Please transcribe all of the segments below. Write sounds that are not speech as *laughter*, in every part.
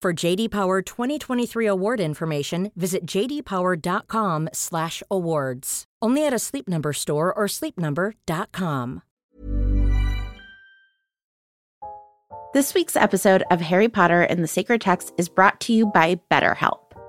For JD Power 2023 award information, visit jdpower.com/awards. Only at a Sleep Number store or sleepnumber.com. This week's episode of Harry Potter and the Sacred Text is brought to you by BetterHelp.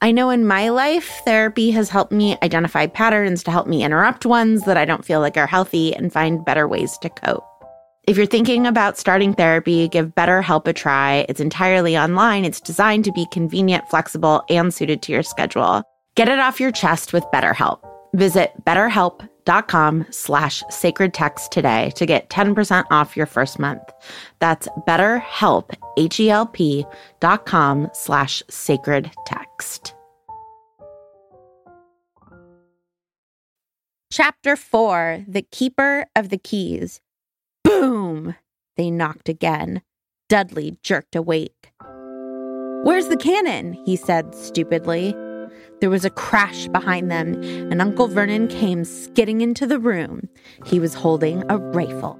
I know in my life, therapy has helped me identify patterns to help me interrupt ones that I don't feel like are healthy and find better ways to cope. If you're thinking about starting therapy, give BetterHelp a try. It's entirely online. It's designed to be convenient, flexible, and suited to your schedule. Get it off your chest with BetterHelp. Visit betterhelp.com slash sacred text today to get 10% off your first month. That's betterhelp, H-E-L-P dot com slash sacred text. Chapter 4 The Keeper of the Keys. Boom! They knocked again. Dudley jerked awake. Where's the cannon? he said stupidly. There was a crash behind them, and Uncle Vernon came skidding into the room. He was holding a rifle.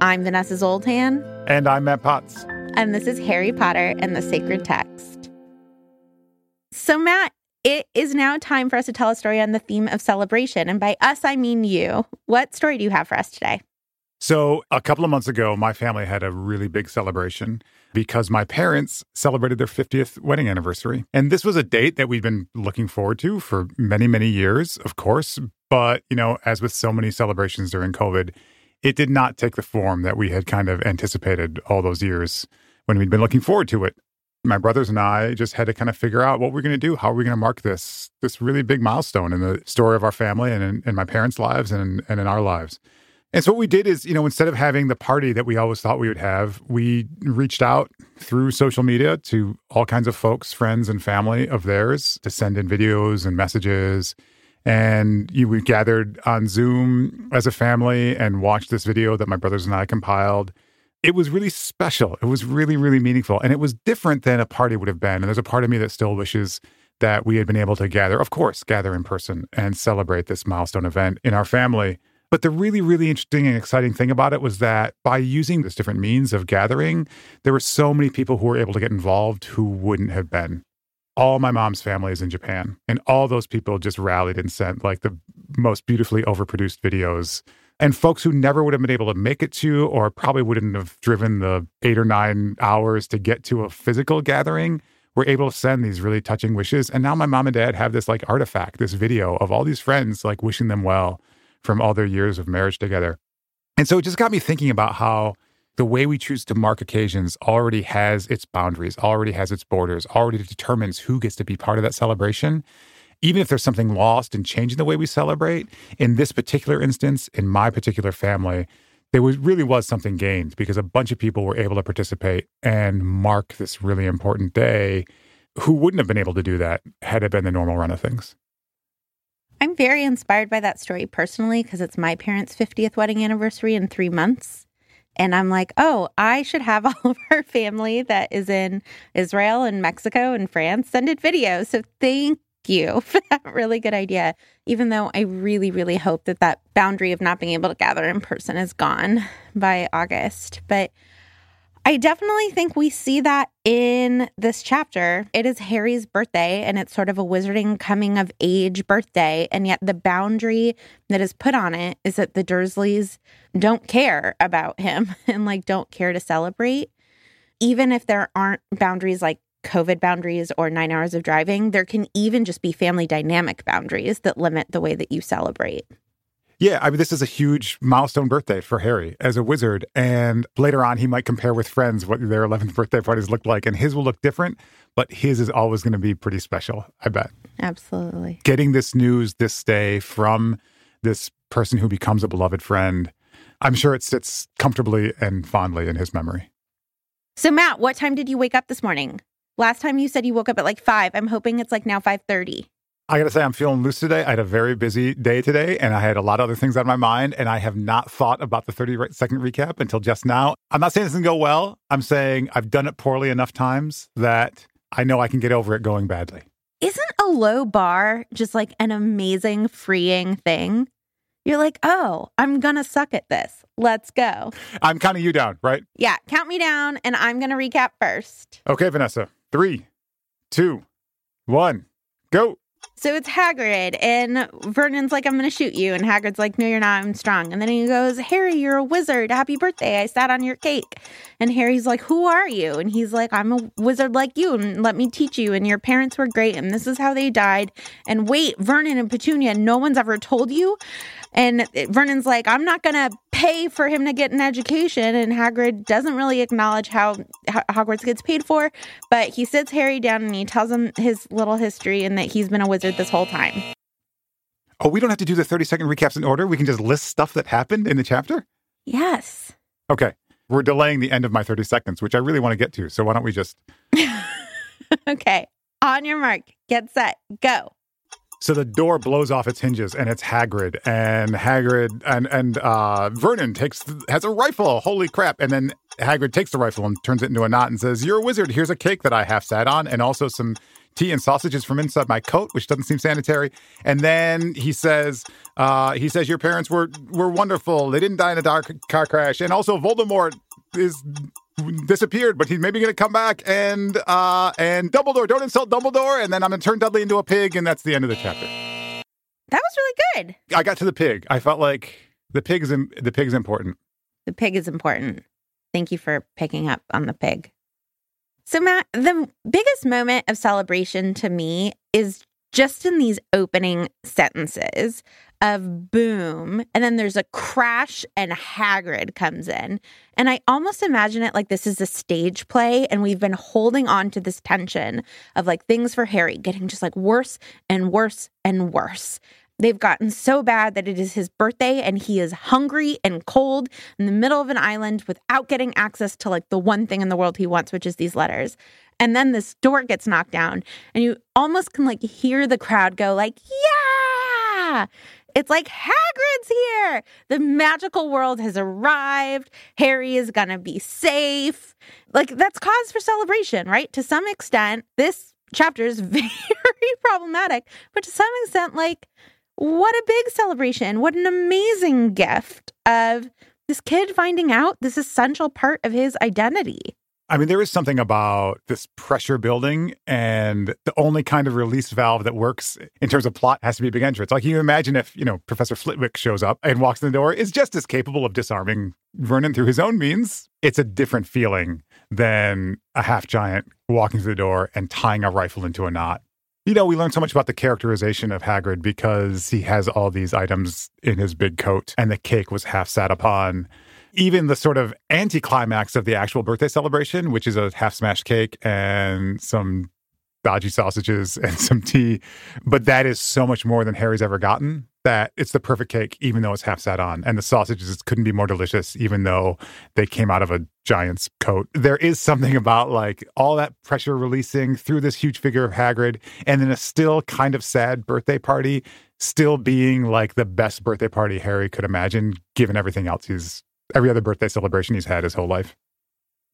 I'm Vanessa Zoltan. And I'm Matt Potts. And this is Harry Potter and the Sacred Text. So, Matt, it is now time for us to tell a story on the theme of celebration. And by us, I mean you. What story do you have for us today? So, a couple of months ago, my family had a really big celebration because my parents celebrated their 50th wedding anniversary. And this was a date that we've been looking forward to for many, many years, of course. But, you know, as with so many celebrations during COVID, it did not take the form that we had kind of anticipated all those years when we'd been looking forward to it. My brothers and I just had to kind of figure out what we're going to do. How are we going to mark this this really big milestone in the story of our family and in, in my parents' lives and, and in our lives? And so what we did is, you know, instead of having the party that we always thought we would have, we reached out through social media to all kinds of folks, friends and family of theirs to send in videos and messages and you, we gathered on Zoom as a family and watched this video that my brothers and I compiled. It was really special. It was really, really meaningful. And it was different than a party would have been. And there's a part of me that still wishes that we had been able to gather, of course, gather in person and celebrate this milestone event in our family. But the really, really interesting and exciting thing about it was that by using this different means of gathering, there were so many people who were able to get involved who wouldn't have been all my mom's family is in Japan. And all those people just rallied and sent like the most beautifully overproduced videos. And folks who never would have been able to make it to, or probably wouldn't have driven the eight or nine hours to get to a physical gathering, were able to send these really touching wishes. And now my mom and dad have this like artifact, this video of all these friends like wishing them well from all their years of marriage together. And so it just got me thinking about how the way we choose to mark occasions already has its boundaries, already has its borders, already determines who gets to be part of that celebration. Even if there's something lost in changing the way we celebrate, in this particular instance, in my particular family, there was really was something gained because a bunch of people were able to participate and mark this really important day who wouldn't have been able to do that had it been the normal run of things. I'm very inspired by that story personally because it's my parents' 50th wedding anniversary in three months. And I'm like, oh, I should have *laughs* all of our family that is in Israel and Mexico and France send it videos. So thank you *laughs* for that really good idea. Even though I really, really hope that that boundary of not being able to gather in person is gone by August. But I definitely think we see that in this chapter. It is Harry's birthday, and it's sort of a wizarding coming of age birthday. And yet, the boundary that is put on it is that the Dursleys don't care about him *laughs* and like don't care to celebrate. Even if there aren't boundaries like COVID boundaries or nine hours of driving, there can even just be family dynamic boundaries that limit the way that you celebrate. Yeah, I mean, this is a huge milestone birthday for Harry as a wizard. And later on, he might compare with friends what their 11th birthday parties looked like. And his will look different, but his is always going to be pretty special, I bet. Absolutely. Getting this news this day from this person who becomes a beloved friend, I'm sure it sits comfortably and fondly in his memory. So, Matt, what time did you wake up this morning? Last time you said you woke up at like five. I'm hoping it's like now 5:30. I got to say, I'm feeling loose today. I had a very busy day today, and I had a lot of other things on my mind, and I have not thought about the 30 second recap until just now. I'm not saying this doesn't go well. I'm saying I've done it poorly enough times that I know I can get over it going badly. Isn't a low bar just like an amazing, freeing thing? You're like, oh, I'm going to suck at this. Let's go. I'm counting you down, right? Yeah, count me down, and I'm going to recap first. Okay, Vanessa. Three, two, one, go. So it's Hagrid, and Vernon's like, I'm going to shoot you. And Hagrid's like, No, you're not. I'm strong. And then he goes, Harry, you're a wizard. Happy birthday. I sat on your cake. And Harry's like, Who are you? And he's like, I'm a wizard like you, and let me teach you. And your parents were great, and this is how they died. And wait, Vernon and Petunia, no one's ever told you? And Vernon's like, I'm not going to pay for him to get an education. And Hagrid doesn't really acknowledge how Hogwarts gets paid for, but he sits Harry down and he tells him his little history and that he's been a wizard this whole time. Oh, we don't have to do the 30 second recaps in order. We can just list stuff that happened in the chapter? Yes. Okay. We're delaying the end of my 30 seconds, which I really want to get to. So why don't we just. *laughs* okay. On your mark, get set, go. So the door blows off its hinges, and it's Hagrid. And Hagrid and and uh, Vernon takes has a rifle. Holy crap! And then Hagrid takes the rifle and turns it into a knot and says, "You're a wizard. Here's a cake that I half sat on, and also some tea and sausages from inside my coat, which doesn't seem sanitary." And then he says, uh, "He says your parents were were wonderful. They didn't die in a dark car crash, and also Voldemort is disappeared, but he's maybe going to come back and uh and Dumbledore. Don't insult Dumbledore, and then I'm going to turn Dudley into a pig, and that's the end of the chapter. That was really good. I got to the pig. I felt like the pig is in, the pig is important. The pig is important. Thank you for picking up on the pig. So Matt, the biggest moment of celebration to me is just in these opening sentences of boom, and then there's a crash, and Hagrid comes in. And I almost imagine it like this is a stage play, and we've been holding on to this tension of like things for Harry getting just like worse and worse and worse. They've gotten so bad that it is his birthday and he is hungry and cold in the middle of an island without getting access to like the one thing in the world he wants, which is these letters. And then this door gets knocked down and you almost can like hear the crowd go like, "Yeah!" It's like Hagrid's here. The magical world has arrived. Harry is going to be safe. Like that's cause for celebration, right? To some extent, this chapter is *laughs* very problematic, but to some extent like what a big celebration. What an amazing gift of this kid finding out this essential part of his identity. I mean, there is something about this pressure building, and the only kind of release valve that works in terms of plot has to be big entrance. Like, you imagine if, you know, Professor Flitwick shows up and walks in the door, is just as capable of disarming Vernon through his own means. It's a different feeling than a half giant walking through the door and tying a rifle into a knot. You know, we learn so much about the characterization of Hagrid because he has all these items in his big coat, and the cake was half sat upon even the sort of anticlimax of the actual birthday celebration, which is a half smashed cake and some dodgy sausages *laughs* and some tea. But that is so much more than Harry's ever gotten that it's the perfect cake, even though it's half sat on. And the sausages couldn't be more delicious, even though they came out of a giant's coat. There is something about like all that pressure releasing through this huge figure of Hagrid and then a still kind of sad birthday party still being like the best birthday party Harry could imagine, given everything else he's every other birthday celebration he's had his whole life.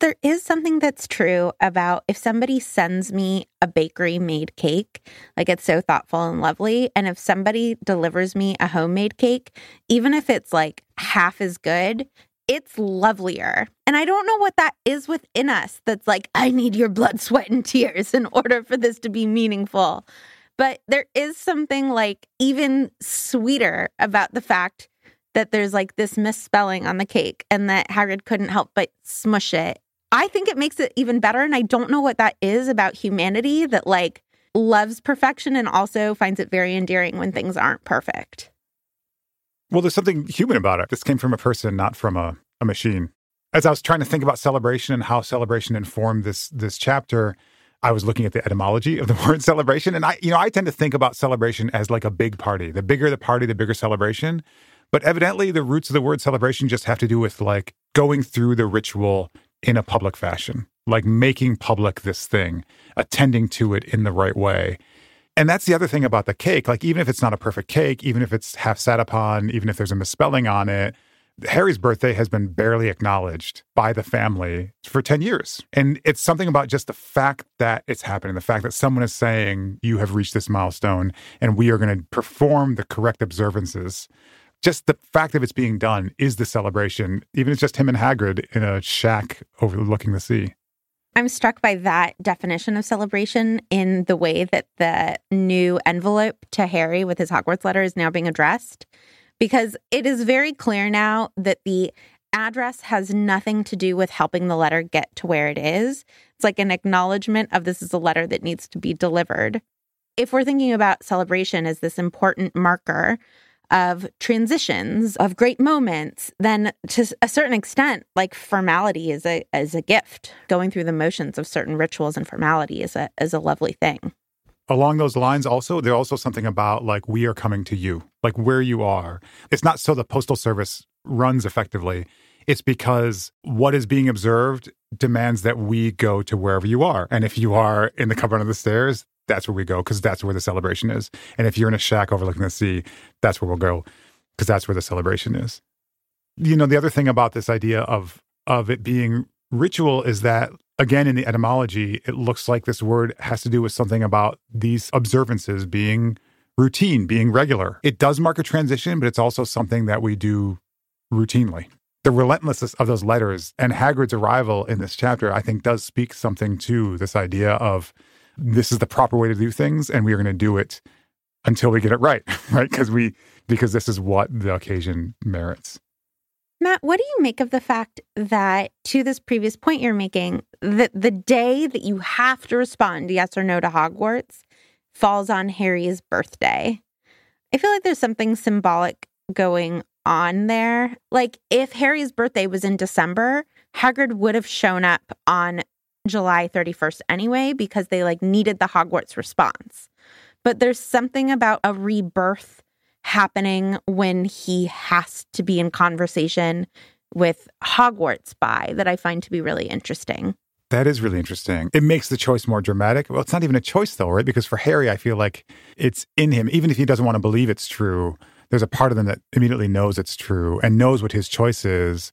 there is something that's true about if somebody sends me a bakery made cake, like it's so thoughtful and lovely. And if somebody delivers me a homemade cake, even if it's like half as good, it's lovelier. And I don't know what that is within us that's like, I need your blood, sweat, and tears in order for this to be meaningful. But there is something like even sweeter about the fact that there's like this misspelling on the cake and that Hagrid couldn't help but smush it I think it makes it even better. And I don't know what that is about humanity that like loves perfection and also finds it very endearing when things aren't perfect. Well, there's something human about it. This came from a person, not from a, a machine. As I was trying to think about celebration and how celebration informed this this chapter, I was looking at the etymology of the *laughs* word celebration. And I, you know, I tend to think about celebration as like a big party. The bigger the party, the bigger celebration. But evidently the roots of the word celebration just have to do with like going through the ritual in a public fashion, like making public this thing, attending to it in the right way. And that's the other thing about the cake. Like, even if it's not a perfect cake, even if it's half sat upon, even if there's a misspelling on it, Harry's birthday has been barely acknowledged by the family for 10 years. And it's something about just the fact that it's happening, the fact that someone is saying, You have reached this milestone, and we are going to perform the correct observances just the fact of it's being done is the celebration, even it's just him and Hagrid in a shack overlooking the sea. I'm struck by that definition of celebration in the way that the new envelope to Harry with his Hogwarts letter is now being addressed, because it is very clear now that the address has nothing to do with helping the letter get to where it is. It's like an acknowledgement of this is a letter that needs to be delivered. If we're thinking about celebration as this important marker of transitions, of great moments, then to a certain extent, like formality is a is a gift. Going through the motions of certain rituals and formality is a is a lovely thing. Along those lines, also, there's also something about like we are coming to you, like where you are. It's not so the postal service runs effectively. It's because what is being observed demands that we go to wherever you are. And if you are in the cupboard of the stairs, that's where we go because that's where the celebration is. And if you're in a shack overlooking the sea, that's where we'll go because that's where the celebration is. You know, the other thing about this idea of of it being ritual is that again in the etymology, it looks like this word has to do with something about these observances being routine, being regular. It does mark a transition, but it's also something that we do routinely. The relentlessness of those letters and Hagrid's arrival in this chapter, I think, does speak something to this idea of this is the proper way to do things and we are going to do it until we get it right *laughs* right? Because we because this is what the occasion merits. Matt what do you make of the fact that to this previous point you're making that the day that you have to respond yes or no to hogwarts falls on harry's birthday? I feel like there's something symbolic going on there. Like if harry's birthday was in december hagrid would have shown up on July 31st anyway because they like needed the Hogwarts response. But there's something about a rebirth happening when he has to be in conversation with Hogwarts by that I find to be really interesting. That is really interesting. It makes the choice more dramatic. Well, it's not even a choice though, right? Because for Harry, I feel like it's in him. Even if he doesn't want to believe it's true, there's a part of him that immediately knows it's true and knows what his choice is.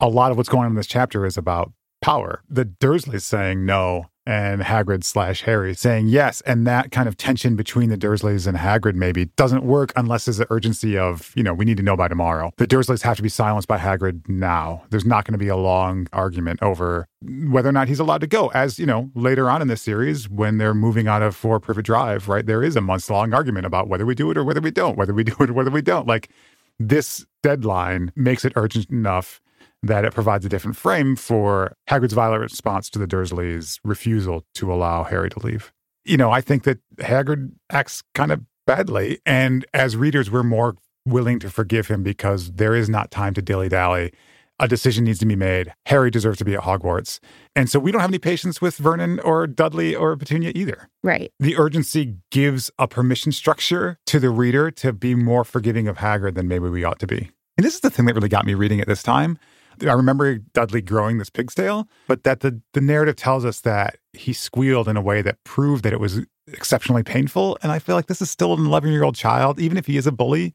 A lot of what's going on in this chapter is about power. The Dursleys saying no and Hagrid slash Harry saying yes. And that kind of tension between the Dursleys and Hagrid maybe doesn't work unless there's the urgency of, you know, we need to know by tomorrow. The Dursleys have to be silenced by Hagrid now. There's not going to be a long argument over whether or not he's allowed to go. As, you know, later on in the series, when they're moving out of Four Privet Drive, right, there is a months long argument about whether we do it or whether we don't, whether we do it or whether we don't. Like, this deadline makes it urgent enough that it provides a different frame for Hagrid's violent response to the Dursleys' refusal to allow Harry to leave. You know, I think that Hagrid acts kind of badly. And as readers, we're more willing to forgive him because there is not time to dilly dally. A decision needs to be made. Harry deserves to be at Hogwarts. And so we don't have any patience with Vernon or Dudley or Petunia either. Right. The urgency gives a permission structure to the reader to be more forgiving of Hagrid than maybe we ought to be. And this is the thing that really got me reading it this time. I remember Dudley growing this pig's tail, but that the, the narrative tells us that he squealed in a way that proved that it was exceptionally painful. And I feel like this is still an 11 year old child, even if he is a bully.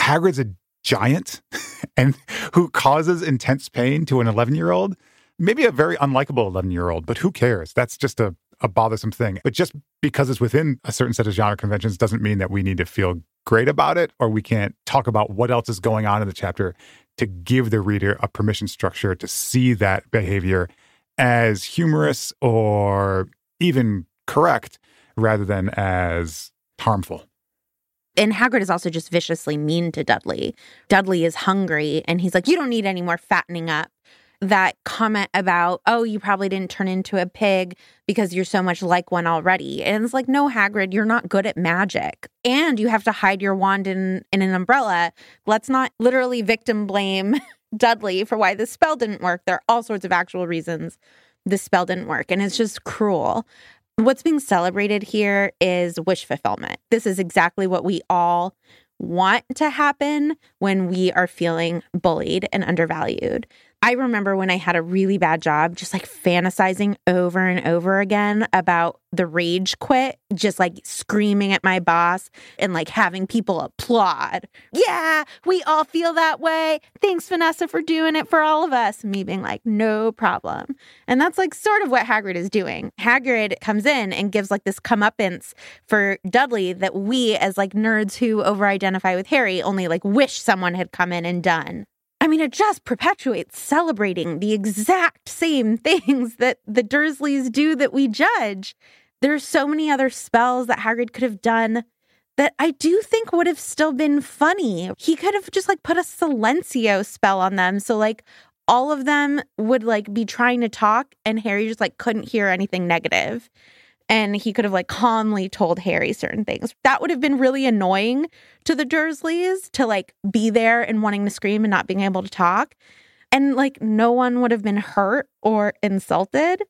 Hagrid's a giant *laughs* and who causes intense pain to an 11 year old. maybe a very unlikable 11 year old, but who cares? That's just a, a bothersome thing. But just because it's within a certain set of genre conventions doesn't mean that we need to feel great about it or we can't talk about what else is going on in the chapter to give the reader a permission structure to see that behavior as humorous or even correct rather than as harmful. And Hagrid is also just viciously mean to Dudley. Dudley is hungry and he's like, You don't need any more fattening up. That comment about, oh, you probably didn't turn into a pig because you're so much like one already. And it's like, no, Hagrid, you're not good at magic. And you have to hide your wand in, in an umbrella. Let's not literally victim blame *laughs* Dudley for why the spell didn't work. There are all sorts of actual reasons the spell didn't work. And it's just cruel. What's being celebrated here is wish fulfillment. This is exactly what we all want to happen when we are feeling bullied and undervalued. I remember when I had a really bad job, just like fantasizing over and over again about the rage quit, just like screaming at my boss and like having people applaud. Yeah, we all feel that way. Thanks, Vanessa, for doing it for all of us. Me being like, no problem. And that's like sort of what Hagrid is doing. Hagrid comes in and gives like this comeuppance for Dudley that we, as like nerds who over identify with Harry, only like wish someone had come in and done. I mean, it just perpetuates celebrating the exact same *laughs* things that the Dursleys do that we judge. There's so many other spells that Hagrid could have done that I do think would have still been funny. He could have just like put a silencio spell on them. So like all of them would like be trying to talk and Harry just like couldn't hear anything negative and he could have like calmly told Harry certain things. That would have been really annoying to the Dursleys to like be there and wanting to scream and not being able to talk. And like no one would have been hurt or insulted.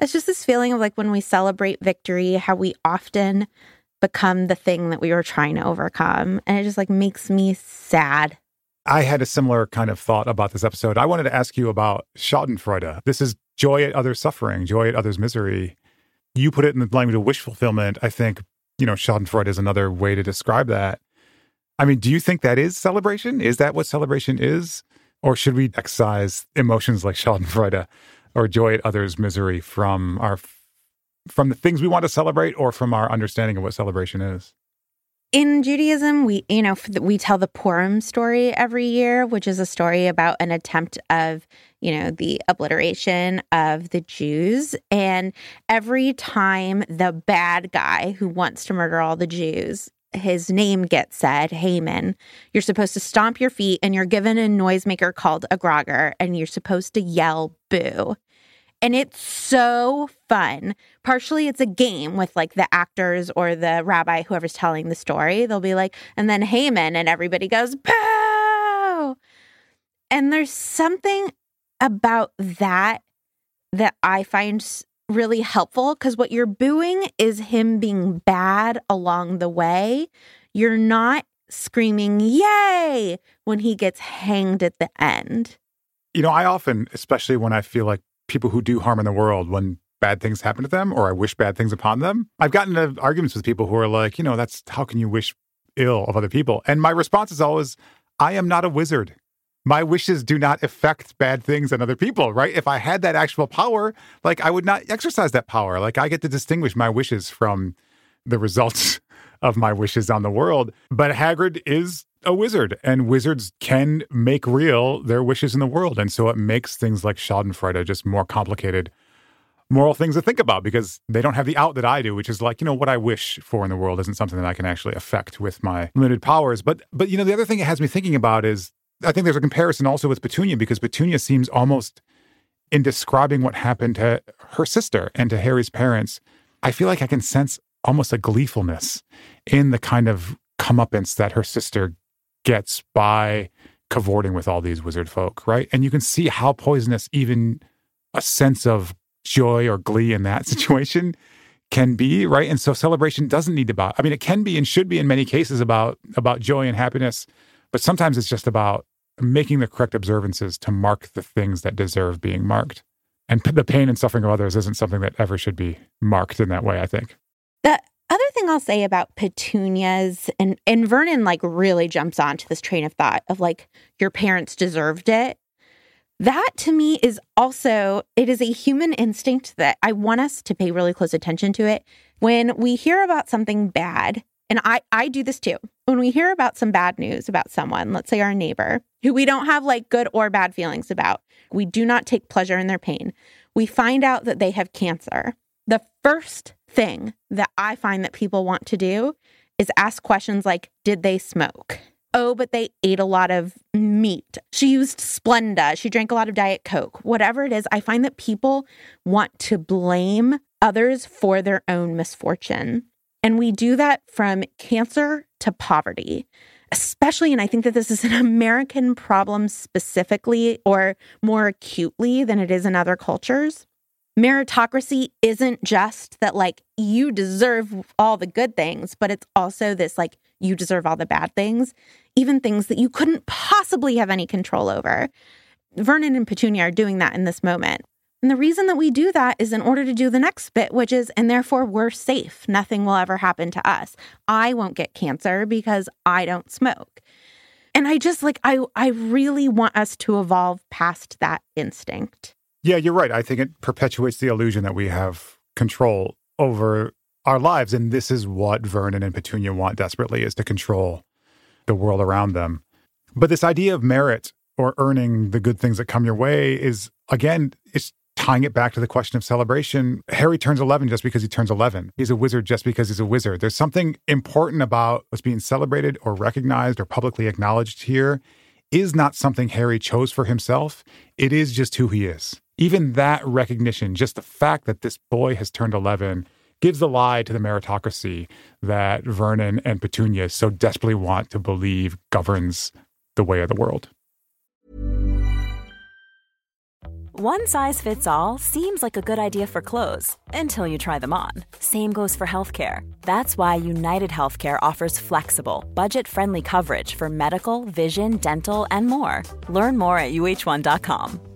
It's just this feeling of like when we celebrate victory, how we often become the thing that we were trying to overcome. And it just like makes me sad. I had a similar kind of thought about this episode. I wanted to ask you about Schadenfreude. This is joy at others' suffering, joy at others' misery you put it in the language of wish fulfillment. I think, you know, Schadenfreude is another way to describe that. I mean, do you think that is celebration? Is that what celebration is? Or should we excise emotions like Schadenfreude or joy at others' misery from our from the things we want to celebrate or from our understanding of what celebration is? In Judaism, we you know we tell the Purim story every year, which is a story about an attempt of you know the obliteration of the Jews, and every time the bad guy who wants to murder all the Jews his name gets said, Haman, you're supposed to stomp your feet and you're given a noisemaker called a grogger and you're supposed to yell boo. And it's so fun. Partially, it's a game with like the actors or the rabbi, whoever's telling the story. They'll be like, and then Haman, and everybody goes, boo. And there's something about that that I find really helpful because what you're booing is him being bad along the way. You're not screaming, yay, when he gets hanged at the end. You know, I often, especially when I feel like people who do harm in the world when bad things happen to them or I wish bad things upon them. I've gotten into arguments with people who are like, you know, that's how can you wish ill of other people? And my response is always, I am not a wizard. My wishes do not affect bad things on other people, right? If I had that actual power, like I would not exercise that power. Like I get to distinguish my wishes from the results *laughs* of my wishes on the world. But Hagrid is a wizard, and wizards can make real their wishes in the world. And so it makes things like Schadenfreude just more complicated moral things to think about because they don't have the out that I do, which is like, you know, what I wish for in the world isn't something that I can actually affect with my limited powers. But but you know, the other thing it has me thinking about is I think there's a comparison also with Petunia because Petunia seems almost in describing what happened to her sister and to Harry's parents, I feel like I can sense almost a gleefulness in the kind of comeuppance that her sister gets by cavorting with all these wizard folk, right? And you can see how poisonous even a sense of joy or glee in that *laughs* situation can be, right? And so celebration doesn't need to be I mean, it can be and should be in many cases about about joy and happiness, but sometimes it's just about making the correct observances to mark the things that deserve being marked. And the pain and suffering of others isn't something that ever should be marked in that way, I think. The other thing I'll say about petunias and and Vernon like really jumps onto this train of thought of like your parents deserved it. That to me is also, it is a human instinct that I want us to pay really close attention to it. When we hear about something bad, and I, I do this too. When we hear about some bad news about someone, let's say our neighbor, who we don't have like good or bad feelings about, we do not take pleasure in their pain. We find out that they have cancer. The first thing that I find that people want to do is ask questions like Did they smoke? Oh, but they ate a lot of meat. She used Splenda. She drank a lot of Diet Coke. Whatever it is, I find that people want to blame others for their own misfortune. And we do that from cancer to poverty, especially, and I think that this is an American problem specifically or more acutely than it is in other cultures. Meritocracy isn't just that, like, you deserve all the good things, but it's also this, like, you deserve all the bad things, even things that you couldn't possibly have any control over. Vernon and Petunia are doing that in this moment. And the reason that we do that is in order to do the next bit, which is, and therefore we're safe. Nothing will ever happen to us. I won't get cancer because I don't smoke. And I just like, I, I really want us to evolve past that instinct. Yeah, you're right. I think it perpetuates the illusion that we have control over our lives. And this is what Vernon and Petunia want desperately is to control the world around them. But this idea of merit or earning the good things that come your way is, again, it's tying it back to the question of celebration. Harry turns 11 just because he turns 11. He's a wizard just because he's a wizard. There's something important about what's being celebrated or recognized or publicly acknowledged here is not something Harry chose for himself. It is just who he is. Even that recognition, just the fact that this boy has turned 11, gives the lie to the meritocracy that Vernon and Petunia so desperately want to believe governs the way of the world. One size fits all seems like a good idea for clothes until you try them on. Same goes for healthcare. That's why United Healthcare offers flexible, budget friendly coverage for medical, vision, dental, and more. Learn more at uh1.com.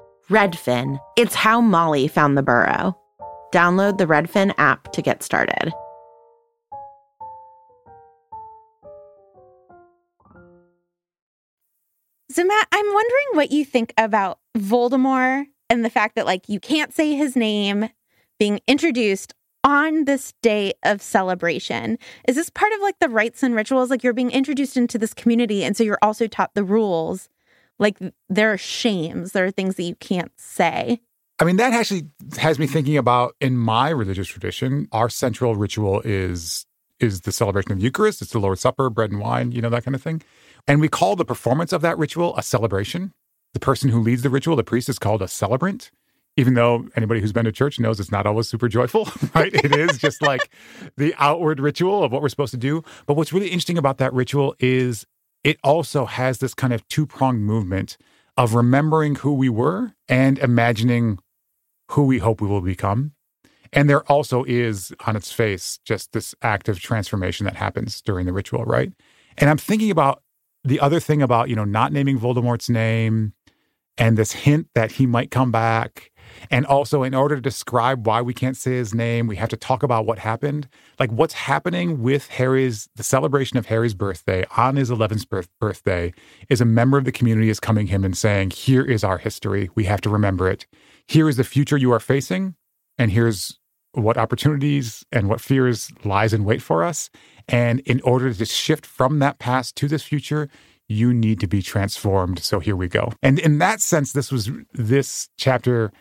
Redfin. It's how Molly found the burrow. Download the Redfin app to get started. So, Matt, I'm wondering what you think about Voldemort and the fact that, like, you can't say his name being introduced on this day of celebration. Is this part of like the rites and rituals? Like, you're being introduced into this community, and so you're also taught the rules like there are shames, there are things that you can't say. I mean, that actually has me thinking about in my religious tradition, our central ritual is is the celebration of Eucharist. It's the Lord's Supper, bread and wine, you know, that kind of thing. And we call the performance of that ritual a celebration. The person who leads the ritual, the priest, is called a celebrant, even though anybody who's been to church knows it's not always super joyful, *laughs* right? it is just like the outward ritual of what we're supposed to do. But what's really interesting about that ritual is it also has this kind of two pronged movement of remembering who we were and imagining who we hope we will become. And there also is on its face just this act of transformation that happens during the ritual, right? And I'm thinking about the other thing about, you know, not naming Voldemort's name and this hint that he might come back. And also, in order to describe why we can't say his name, we have to talk about what happened. Like what's happening with Harry's, the celebration of Harry's birthday on his 11th birth, birthday is a member of the community is coming him and saying, Here is our history. We have to remember it. Here is the future you are facing. And here's what opportunities and what fears lies in wait for us. And in order to shift from that past to this future, you need to be transformed. So here we go. And in that sense, this was this chapter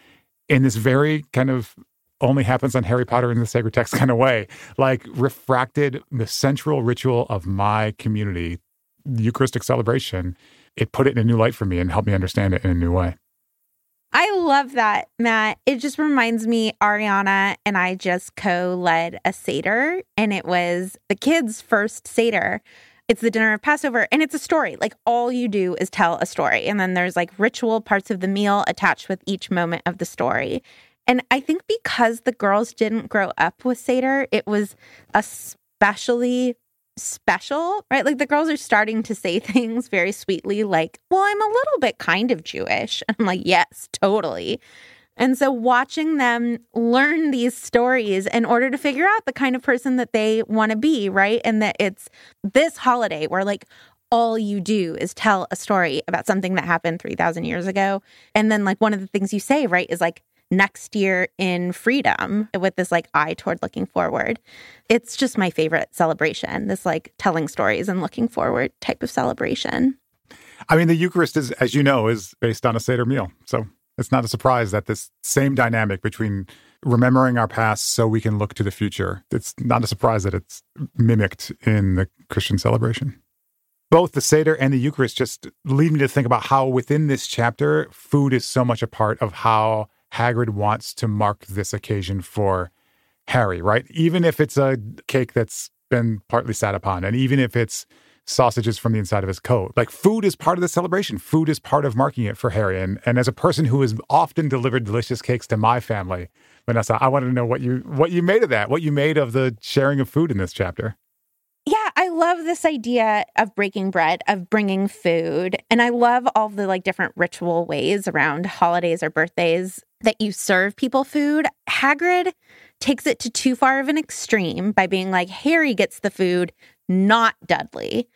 in this very kind of only happens on Harry Potter in the sacred text kind of way, like refracted the central ritual of my community, Eucharistic celebration. It put it in a new light for me and helped me understand it in a new way. I love that, Matt. It just reminds me Ariana and I just co led a Seder, and it was the kids' first Seder. It's the dinner of Passover, and it's a story. Like all you do is tell a story. And then there's like ritual parts of the meal attached with each moment of the story. And I think because the girls didn't grow up with Seder, it was especially special, right? Like the girls are starting to say *laughs* things very sweetly, like, well, I'm a little bit kind of Jewish. And *laughs* I'm like, yes, totally. And so watching them learn these stories in order to figure out the kind of person that they want to be, right? And that it's this holiday where like all you do is tell a story about something that happened 3000 years ago. And then like one of the things you say, right, is like next year in freedom with this like eye toward looking forward. It's just my favorite celebration, this like telling stories and looking forward type of celebration. I mean, the Eucharist is, as you know, is based on a Seder meal. So it's not a surprise that this same dynamic between remembering our past so we can look to the future, it's not a surprise that it's mimicked in the Christian celebration. Both the Seder and the Eucharist just lead me to think about how within this chapter, food is so much a part of how Hagrid wants to mark this occasion for Harry, right? Even if it's a cake that's been partly sat upon, and even if it's sausages from the inside of his coat. Like food is part of the celebration. Food is part of marking it for Harry. And and as a person who has often delivered delicious cakes to my family, Vanessa, I wanted to know what you what you made of that, what you made of the sharing of food in this chapter. Yeah, I love this idea of breaking bread, of bringing food. And I love all the like different ritual ways around holidays or birthdays that you serve people food. Hagrid takes it to too far of an extreme by being like, Harry gets the food, not Dudley.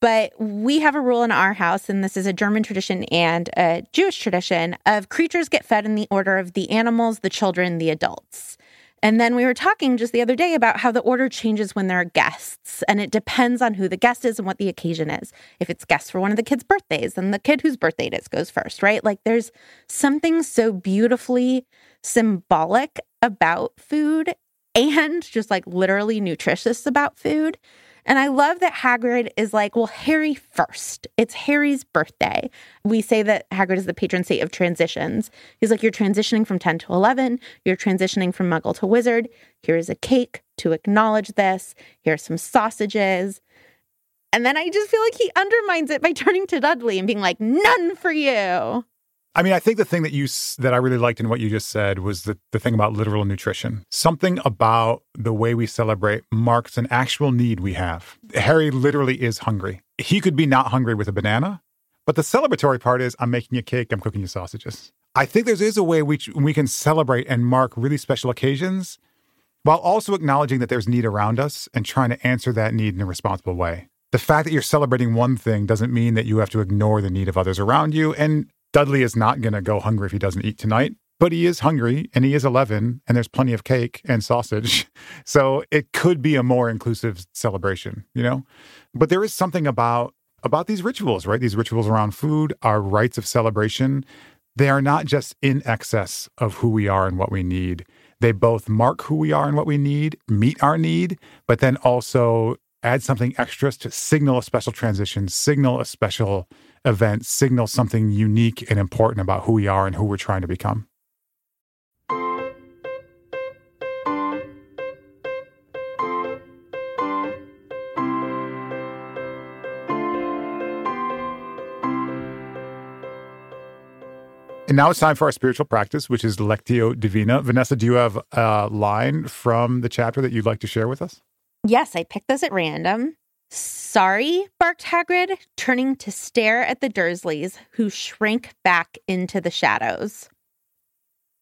But we have a rule in our house, and this is a German tradition and a Jewish tradition of creatures get fed in the order of the animals, the children, the adults. And then we were talking just the other day about how the order changes when there are guests, and it depends on who the guest is and what the occasion is. If it's guests for one of the kids' birthdays, then the kid whose birthday it is goes first, right? Like there's something so beautifully symbolic about food and just like literally nutritious about food and I love that Hagrid is like, well, Harry first. It's Harry's birthday. We say that Hagrid is the patron saint of transitions. He's like, you're transitioning from 10 to 11. You're transitioning from muggle to wizard. Here's a cake to acknowledge this. Here's some sausages. And then I just feel like he undermines it by *laughs* turning to Dudley and being like, none for you. I mean, I think the thing that you that I really liked in what you just said was the, the thing about literal nutrition. Something about the way we celebrate marks an actual need we have. Harry literally is hungry. He could be not hungry with a banana, but the celebratory part is I'm making you cake, I'm cooking you sausages. I think there is a way we we can celebrate and mark really special occasions while also acknowledging that there's need around us and trying to answer that need in a responsible way. The fact that you're celebrating one thing doesn't mean that you have to ignore the need of others around you. And Dudley is not going to go hungry if he doesn't eat tonight, but he is hungry and he is 11 and there's plenty of cake and sausage. *laughs* So it could be a more inclusive celebration, you know? But there is something about about these rituals, right? These rituals around food, are rites of celebration, they are not just in excess of who we are and what we need. They both mark who we are and what we need, meet our need, but then also add something extra to signal a special transition, signal a special event signals something unique and important about who we are and who we're trying to become. And now it's time for our spiritual practice, which is Lectio Divina. Vanessa, do you have a line from the chapter that you'd like to share with us? Yes, I picked this at random. Sorry, barked Hagrid, turning to stare at the Dursleys, who shrank back into the shadows.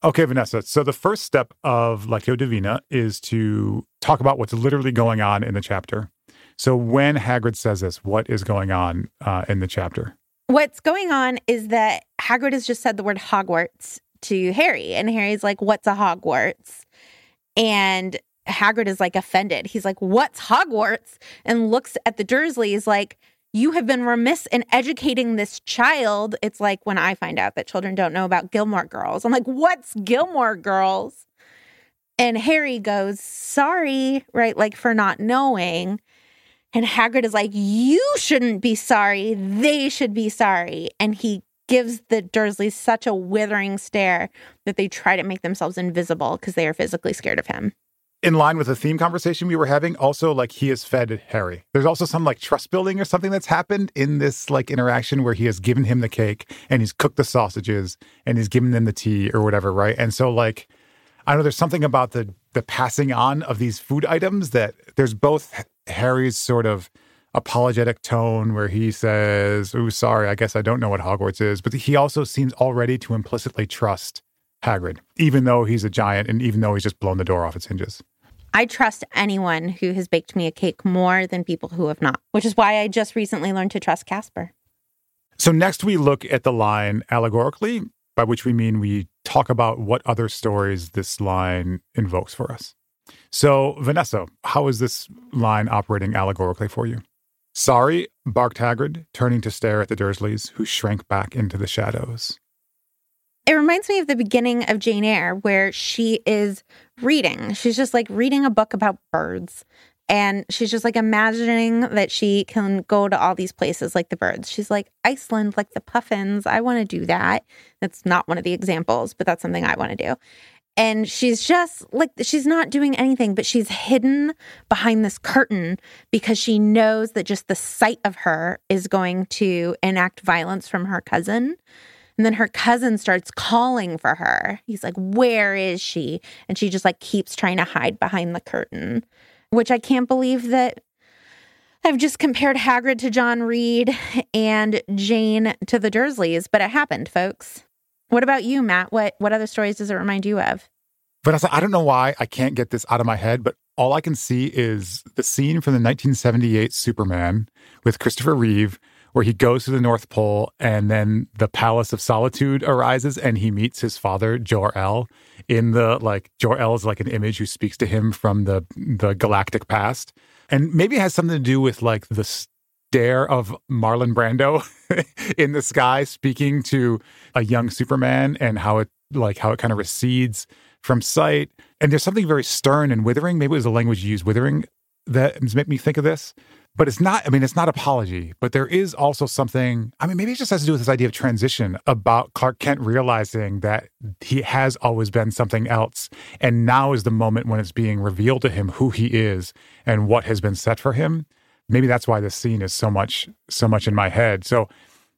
Okay, Vanessa. So the first step of Lectio Divina is to talk about what's literally going on in the chapter. So when Hagrid says this, what is going on uh, in the chapter? What's going on is that Hagrid has just said the word Hogwarts to Harry, and Harry's like, "What's a Hogwarts?" And Hagrid is like offended. He's like, "What's Hogwarts?" and looks at the Dursleys like, "You have been remiss in educating this child." It's like when I find out that children don't know about Gilmore Girls. I'm like, "What's Gilmore Girls?" And Harry goes, "Sorry, right? Like for not knowing." And Hagrid is like, You shouldn't be sorry. They should be sorry. And he gives the Dursleys such a withering stare that they try to make themselves invisible because they are physically scared of him. In line with the theme conversation we were having, also like he has fed Harry. There's also some like trust building or something that's happened in this like interaction where he has given him the cake and he's cooked the sausages and he's given them the tea or whatever, right? And so like I know there's something about the the passing on of these food items that there's both Harry's sort of apologetic tone where he says, Oh, sorry, I guess I don't know what Hogwarts is. But he also seems already to implicitly trust Hagrid, even though he's a giant and even though he's just blown the door off its hinges. I trust anyone who has baked me a cake more than people who have not, which is why I just recently learned to trust Casper. So, next we look at the line allegorically, by which we mean we talk about what other stories this line invokes for us. So, Vanessa, how is this line operating allegorically for you? Sorry, barked Hagrid, turning to stare at the Dursleys, who shrank back into the shadows. It reminds me of the beginning of Jane Eyre, where she is reading. She's just like reading a book about birds. And she's just like imagining that she can go to all these places like the birds. She's like, Iceland, like the puffins. I want to do that. That's not one of the examples, but that's something I want to do and she's just like she's not doing anything but she's hidden behind this curtain because she knows that just the sight of her is going to enact violence from her cousin and then her cousin starts calling for her he's like where is she and she just like keeps trying to hide behind the curtain which i can't believe that I've just compared Hagrid to John Reed and Jane to the Dursleys, but it happened, folks. What about you, Matt? What what other stories does it remind you of? Vanessa, I don't know why I can't get this out of my head, but all I can see is the scene from the 1978 Superman with Christopher Reeve, where he goes to the North Pole and then the Palace of Solitude arises and he meets his father, Jor-El. In the like, Jor-El is like an image who speaks to him from the the galactic past, and maybe it has something to do with like the stare of Marlon Brando *laughs* in the sky speaking to a young Superman and how it like how it kind of recedes from sight. And there's something very stern and withering. Maybe it was the language you used, withering, that made me think of this. But it's not, I mean, it's not apology, but there is also something, I mean, maybe it just has to do with this idea of transition about Clark Kent realizing that he has always been something else. And now is the moment when it's being revealed to him who he is and what has been set for him maybe that's why this scene is so much so much in my head. So,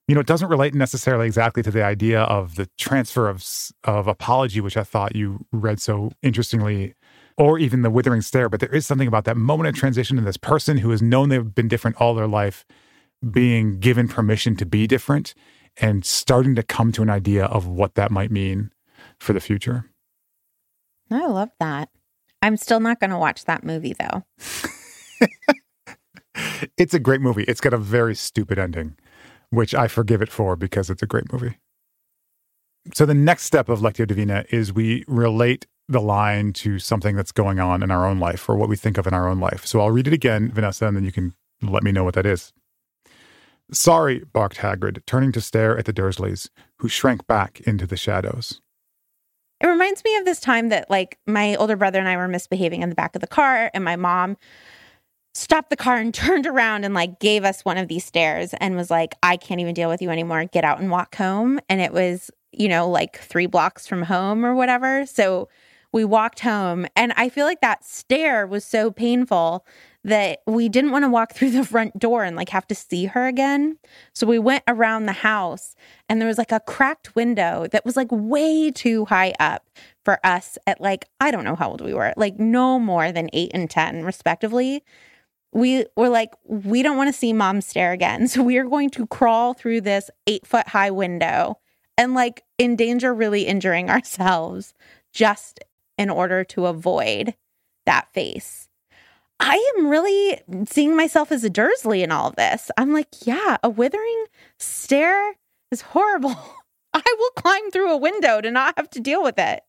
you know, it doesn't relate necessarily exactly to the idea of the transfer of of apology, which I thought you read so interestingly, or even the withering stare. But there is something about that moment of transition in this person who has known they've been different all their life, being given permission to be different, and starting to come to an idea of what that might mean for the future. I love that. I'm still not going to watch that movie though. *laughs* it's a great movie. It's got a very stupid ending, which I forgive it for because it's a great movie. So the next step of Lectio Divina is we relate the line to something that's going on in our own life or what we think of in our own life. So I'll read it again, Vanessa, and then you can let me know what that is. Sorry, barked Hagrid, turning to stare at the Dursleys, who shrank back into the shadows. It reminds me of this time that, like, my older brother and I were misbehaving in the back of the car, and my mom stopped the car and *laughs* turned around and like gave us one of these stares and was like, I can't even deal with you anymore. Get out and walk home. And it was, you know, like three blocks from home or whatever. So we walked home. And I feel like that stare was so painful that we didn't want to walk through the front door and like have to see her again. So we went around the house and there was like a cracked window that was like way too high up for us at like, I don't know how old we were, like no more than eight and 10, respectively we were like, we don't want to see mom stare again. *laughs* So we are going to crawl through this eight foot high window and like endanger really injuring *laughs* ourselves just in order to avoid that face. I am really seeing myself as a Dursley in all of this. I'm like, yeah, a withering stare is horrible. *laughs* I will climb through a window to not have to deal with it.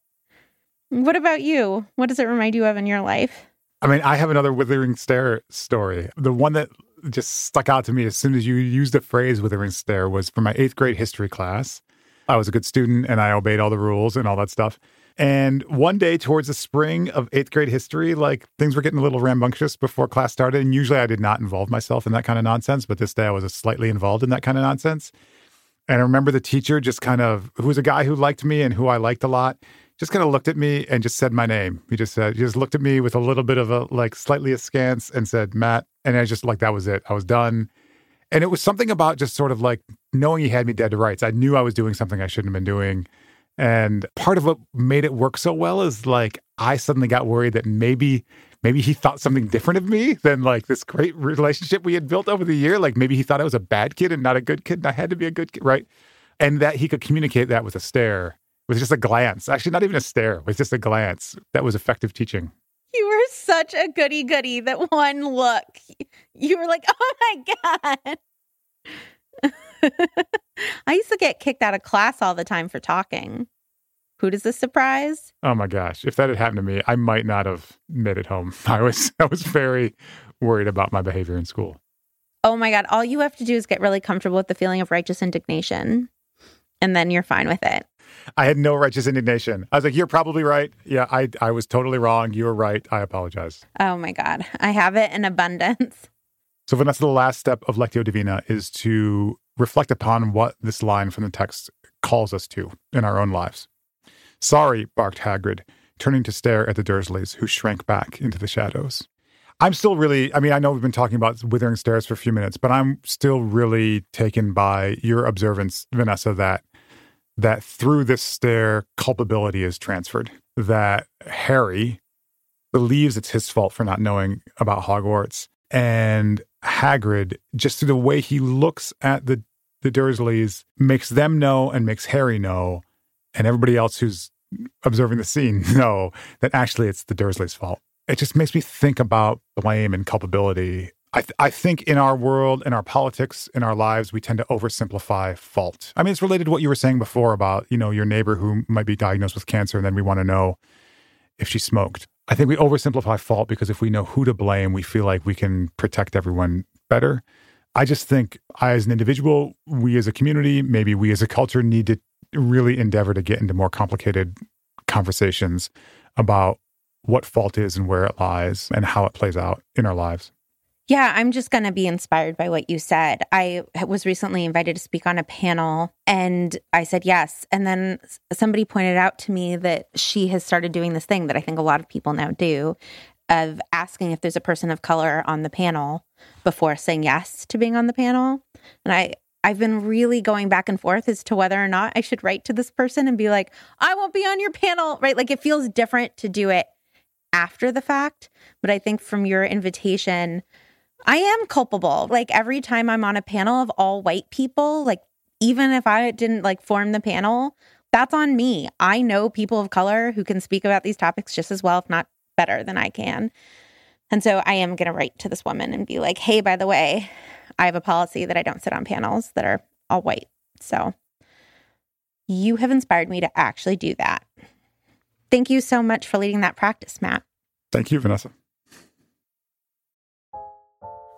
What about you? What does it remind you of in your life? I mean, I have another withering stare story. The one that just stuck out to me as soon as you used the phrase withering stare was from my eighth grade history class. I was a good student and I obeyed all the rules and all that stuff. And one day towards the spring of eighth grade history, like things were getting a little rambunctious before class started. And usually I did not involve myself in that kind of nonsense, but this day I was slightly involved in that kind of nonsense. And I remember the teacher just kind of, who was a guy who liked me and who I liked a lot, just kind of looked at me and just said my name. He just said, he just looked at me with a little bit of a like slightly askance and said, Matt. And I just like, that was it. I was done. And it was something about just sort of like knowing he had me dead to rights. I knew I was doing something I shouldn't have been doing. And part of what made it work so well is like I suddenly got worried that maybe maybe he thought something different of me than like this great relationship we had built over the year. Like maybe he thought I was a bad kid and not a good kid and I had to be a good kid, right? And that he could communicate that with a stare, with just a glance. Actually, not even a stare, with just a glance. That was effective teaching. You were such a goody goody that one look, you were like, oh my God. *laughs* I used to get kicked out of class all the time for talking. Who does this surprise? Oh my gosh. If that had happened to me, I might not have made it home. *laughs* I was I was very worried about my behavior in school. Oh my God. All you have to do is get really comfortable with the feeling of righteous indignation. And then you're fine with it. I had no righteous indignation. I was like, you're probably right. Yeah, I I was totally wrong. You were right. I apologize. Oh my God. I have it in abundance. So, Vanessa, the last step of Lectio Divina is to reflect upon what this line from the text calls us to in our own lives. Sorry, barked Hagrid, turning to stare at the Dursleys, who shrank back into the shadows. I'm still really, I mean, I know we've been talking about withering stares for a few minutes, but I'm still really taken by your observance, Vanessa, that that through this stare, culpability is transferred. That Harry believes it's his fault for not knowing about Hogwarts. And Hagrid, just through the way he looks at the, the Dursleys, makes them know and makes Harry know, and everybody else who's observing the scene *laughs* know that actually it's the Dursleys' fault. It just makes me think about blame and culpability. I, th- I think in our world, in our politics, in our lives, we tend to oversimplify fault. I mean, it's related to what you were saying before about, you know, your neighbor who might be diagnosed with cancer, and then we want to know if she smoked. I think we oversimplify fault because if we know who to blame, we feel like we can protect everyone better. I just think I, as an individual, we as a community, maybe we as a culture need to really endeavor to get into more complicated conversations about what fault is and where it lies and how it plays out in our lives. Yeah, I'm just going to be inspired by what you said. I was recently invited to speak on a panel and I said yes. And then somebody pointed out to me that she has started doing this thing that I think a lot of people now do of asking if there's a person of color on the panel before saying yes to being on the panel. And I I've been really going back and forth as to whether or not I should write to this person and be like, "I won't be on your panel." Right? Like it feels different to do it after the fact, but I think from your invitation I am culpable. Like every time I'm on a panel of all white people, like even if I didn't like form the panel, that's on me. I know people of color who can speak about these topics just as well, if not better than I can. And so I am going to write to this woman and be like, hey, by the way, I have a policy that I don't sit on panels that are all white. So you have inspired me to actually do that. Thank you so much for leading that practice, Matt. Thank you, Vanessa.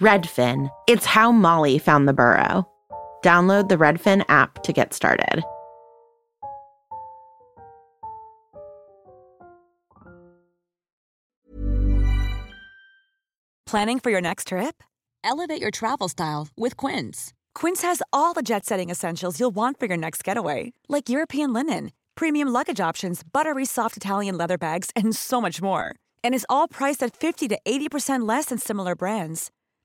Redfin. It's how Molly found the burrow. Download the Redfin app to get started. Planning for your next trip? Elevate your travel style with Quince. Quince has all the jet setting essentials you'll want for your next getaway, like European linen, premium luggage options, buttery soft Italian leather bags, and so much more. And is all priced at 50 to 80% less than similar brands.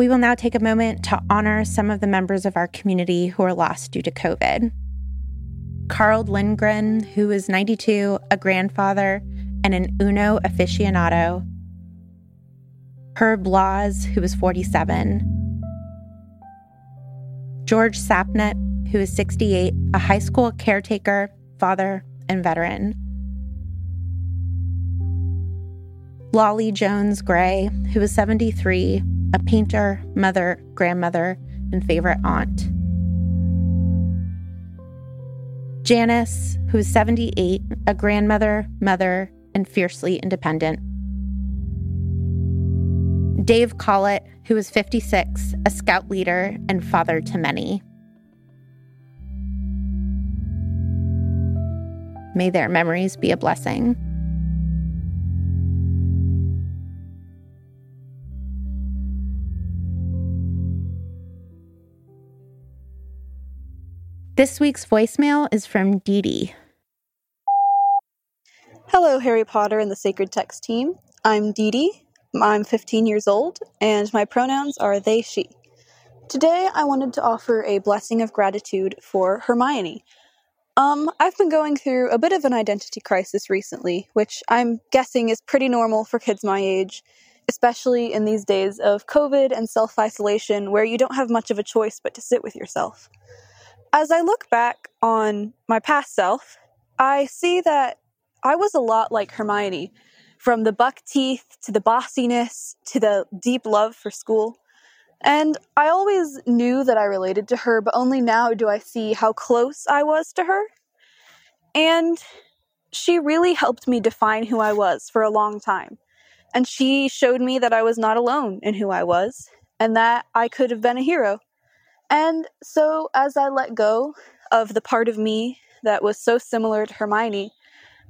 We will now take a moment to honor some of the members of our community who are lost due to COVID. Carl Lindgren, who is 92, a grandfather, and an Uno aficionado. Herb Laws, who is 47. George Sapnet, who is 68, a high school caretaker, father, and veteran. Lolly Jones Gray, who is 73, a painter, mother, grandmother, and favorite aunt. Janice, who is 78, a grandmother, mother, and fiercely independent. Dave Collett, who is 56, a scout leader and father to many. May their memories be a blessing. This week's voicemail is from Dee Dee. Hello, Harry Potter and the Sacred Text team. I'm Dee Dee. I'm 15 years old, and my pronouns are they, she. Today, I wanted to offer a blessing of gratitude for Hermione. Um, I've been going through a bit of an identity crisis recently, which I'm guessing is pretty normal for kids my age, especially in these days of COVID and self isolation where you don't have much of a choice but to sit with yourself. As I look back on my past self, I see that I was a lot like Hermione, from the buck teeth to the bossiness to the deep love for school. And I always knew that I related to her, but only now do I see how close I was to her. And she really helped me define who I was for a long time. And she showed me that I was not alone in who I was and that I could have been a hero. And so, as I let go of the part of me that was so similar to Hermione,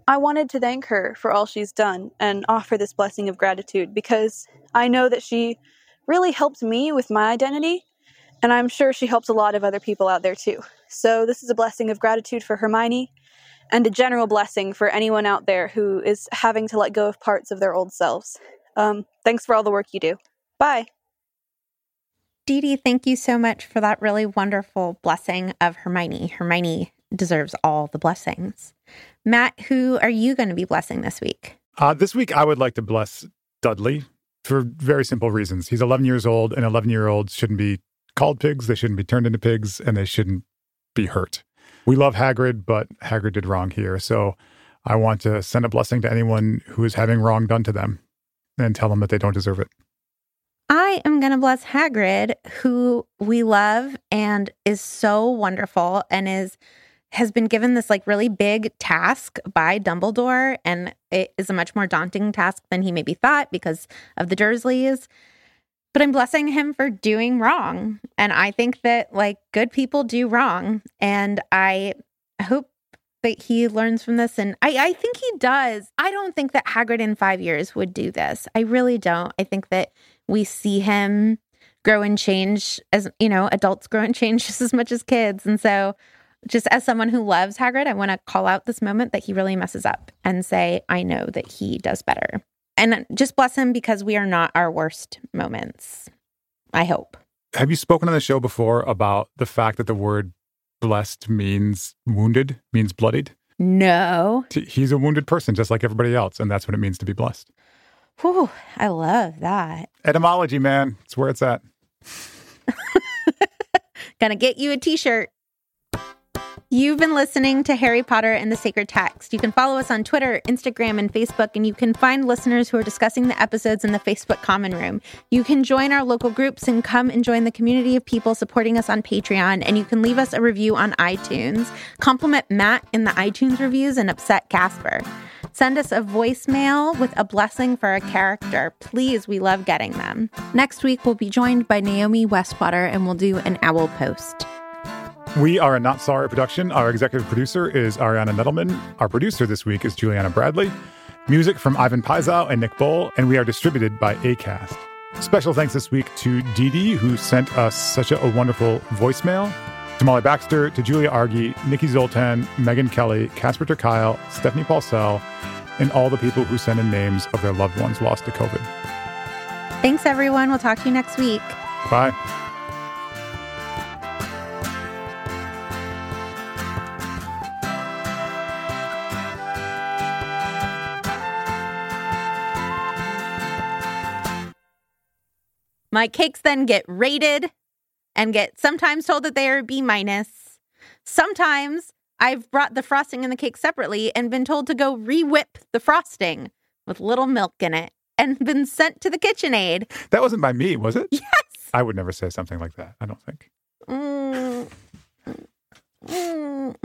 I wanted to thank her for all she's done and offer this blessing of gratitude because I know that she really helped me with my identity, and I'm sure she helps a lot of other people out there too. So, this is a blessing of gratitude for Hermione and a general blessing for anyone out there who is having to let go of parts of their old selves. Um, thanks for all the work you do. Bye. Dee Dee, thank you so much for that really wonderful blessing of Hermione. Hermione deserves all the blessings. Matt, who are you going to be blessing this week? Uh, this week, I would like to bless Dudley for very simple reasons. He's 11 years old, and 11 year olds shouldn't be called pigs. They shouldn't be turned into pigs, and they shouldn't be hurt. We love Hagrid, but Hagrid did wrong here. So I want to send a blessing to anyone who is having wrong done to them and tell them that they don't deserve it. I am going to bless Hagrid, who we love and is so wonderful and is has been given this like really big task by Dumbledore and it is a much more daunting task than he maybe thought because of the Dursleys. But I'm blessing him for doing wrong. And I think that like good people do wrong and I hope that he learns from this and I I think he does. I don't think that Hagrid in 5 years would do this. I really don't. I think that we see him grow and change as, you know, adults grow and change *laughs* just as much as kids. And so, just as someone who loves Hagrid, I want to call out this moment that he really messes up and say, I know that he does better. And just bless him because we are not our worst moments. I hope. Have you spoken on the show before about the fact that the word blessed means wounded, means bloodied? No. He's a wounded person just like everybody else, and that's what it means to be blessed. Whew, I love that. Etymology, man. It's where it's at. *laughs* Gonna get you a t shirt. You've been listening to Harry Potter and the Sacred Text. You can follow us on Twitter, Instagram, and Facebook, and you can find listeners who are discussing the episodes in the Facebook Common Room. You can join our local groups and come and join the community of people supporting us on Patreon, and you can leave us a review on iTunes. Compliment Matt in the iTunes reviews and upset Casper. Send us a voicemail with a blessing for a character. Please, we love getting them. Next week, we'll be joined by Naomi Westwater and we'll do an owl post. We are a Not Sorry production. Our executive producer is Ariana Nettleman. Our producer this week is Juliana Bradley. Music from Ivan Paisau and Nick Bull, and we are distributed by ACAST. Special thanks this week to Dee Dee, who sent us such a, a wonderful voicemail, to Molly Baxter, to Julia Argy, Nikki Zoltan, Megan Kelly, Casper ter Kuile, Stephanie Paulsell, and all the people who sent in names of their loved ones lost to COVID. Thanks, everyone. We'll talk to you next week. Bye. My cakes then get rated and get sometimes told that they are B minus. Sometimes I've brought the frosting and the cake separately and been told to go re-whip the frosting with little milk in it and *laughs* been sent to the KitchenAid. That wasn't by me, was it? Yes. I would never say something like that, I don't think. Mm. Mm.